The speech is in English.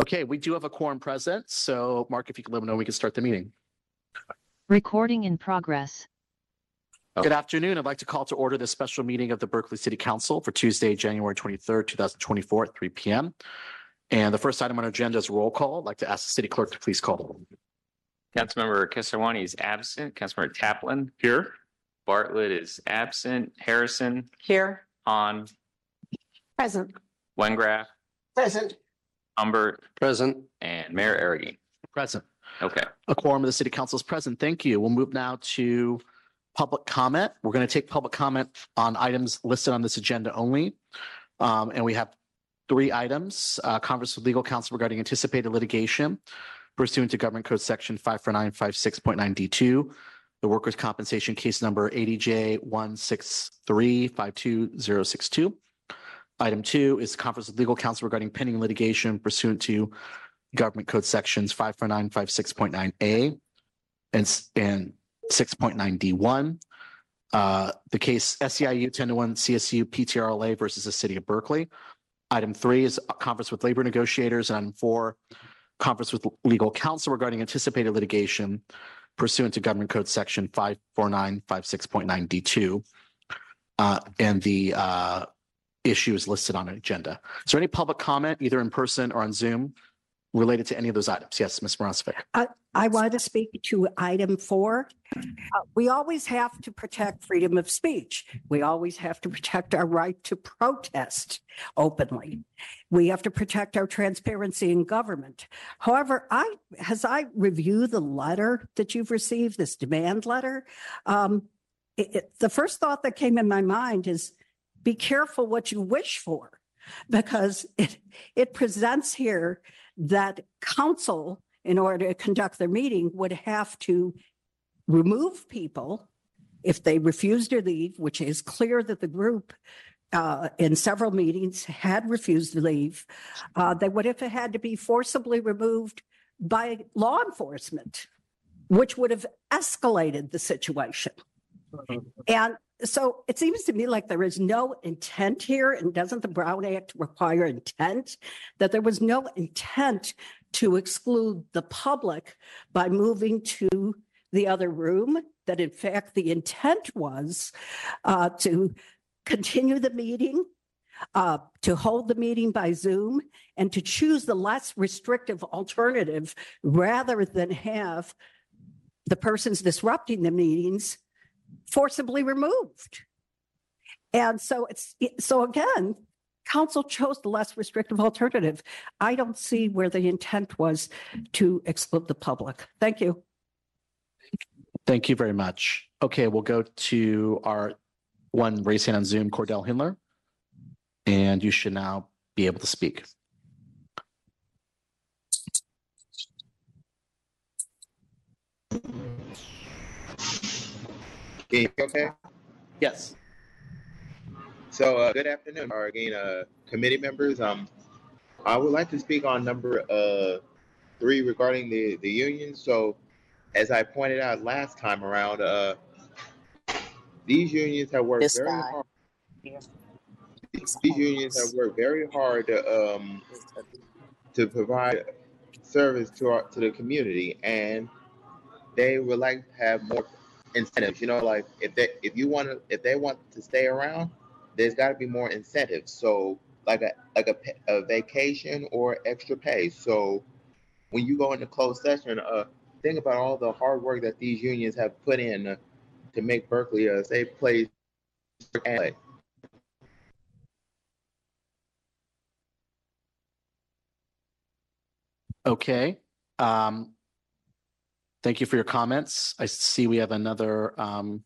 Okay, we do have a quorum present, so Mark, if you could let me know, we can start the meeting. Recording in progress. Good afternoon. I'd like to call to order this special meeting of the Berkeley City Council for Tuesday, January 23rd, 2024 at 3 PM. And the first item on our agenda is roll call. I'd like to ask the city clerk to please call. the roll. Councilmember Kesarwani is absent. Councilmember Taplin, Here. Bartlett is absent. Harrison, Here. Hahn, Present. Wengraf, Present. Humbert, Present. and Mayor Arreguín. Present. Okay, A quorum of the city council is present. Thank you. We'll move now to public comment. We're going to take public comment on items listed on this agenda only. Um, and we have three items, uh, conference with legal counsel regarding anticipated litigation pursuant to government code section five four nine five six point nine D two. The workers' compensation case number eighty J one six three five two zero six two. Item two is conference with legal counsel regarding pending litigation pursuant to government code sections five four nine five six point nine A and, and six point nine D one. Uh, the case SEIU ten to one CSU PTRLA versus the city of Berkeley. Item three is a conference with labor negotiators, and item four, conference with legal counsel regarding anticipated litigation pursuant to government code section five four nine five six point nine D two. Uh, and the, uh, issue is listed on an agenda. Is there any public comment, either in person or on Zoom, related to any of those items? Yes, Ms. Morales Fair. I want to speak to item four. Uh, We always have to protect freedom of speech. We always have to protect our right to protest openly. We have to protect our transparency in government. However, I, as I review the letter that you've received, this demand letter, um, it, it- the first thought that came in my mind is be careful what you wish for because it, it presents here that council, in order to conduct their meeting, would have to remove people if they refuse to leave, which is clear that the group uh, in several meetings had refused to leave. Uh, they would have had to be forcibly removed by law enforcement, which would have escalated the situation. And so it seems to me like there is no intent here, and doesn't the Brown Act require intent? That there was no intent to exclude the public by moving to the other room, that in fact, the intent was uh, to continue the meeting, uh, to hold the meeting by Zoom, and to choose the less restrictive alternative rather than have the persons disrupting the meetings forcibly removed. And so it's, so again, council chose the less restrictive alternative. I don't see where the intent was to exclude the public. Thank you. Thank you very much. Okay, we'll go to our one raising on Zoom, Cordell Hindler. And you should now be able to speak. Can you hear okay? Yes. So, uh, good afternoon, or again, uh, committee members. Um, I would like to speak on number, uh, three regarding the, the union. So, as I pointed out last time around, uh, these unions have worked This very guy. hard. These unions have worked very hard to, um, to provide service to our, to the community and they would like to have more incentives. You know, like if they if you want to if they want to stay around, there's got to be more incentives. So like a like a, a vacation or extra pay. So when you go into closed session, uh, think about all the hard work that these unions have put in to make Berkeley a safe place. Okay. Um, thank you for your comments. I see we have another um,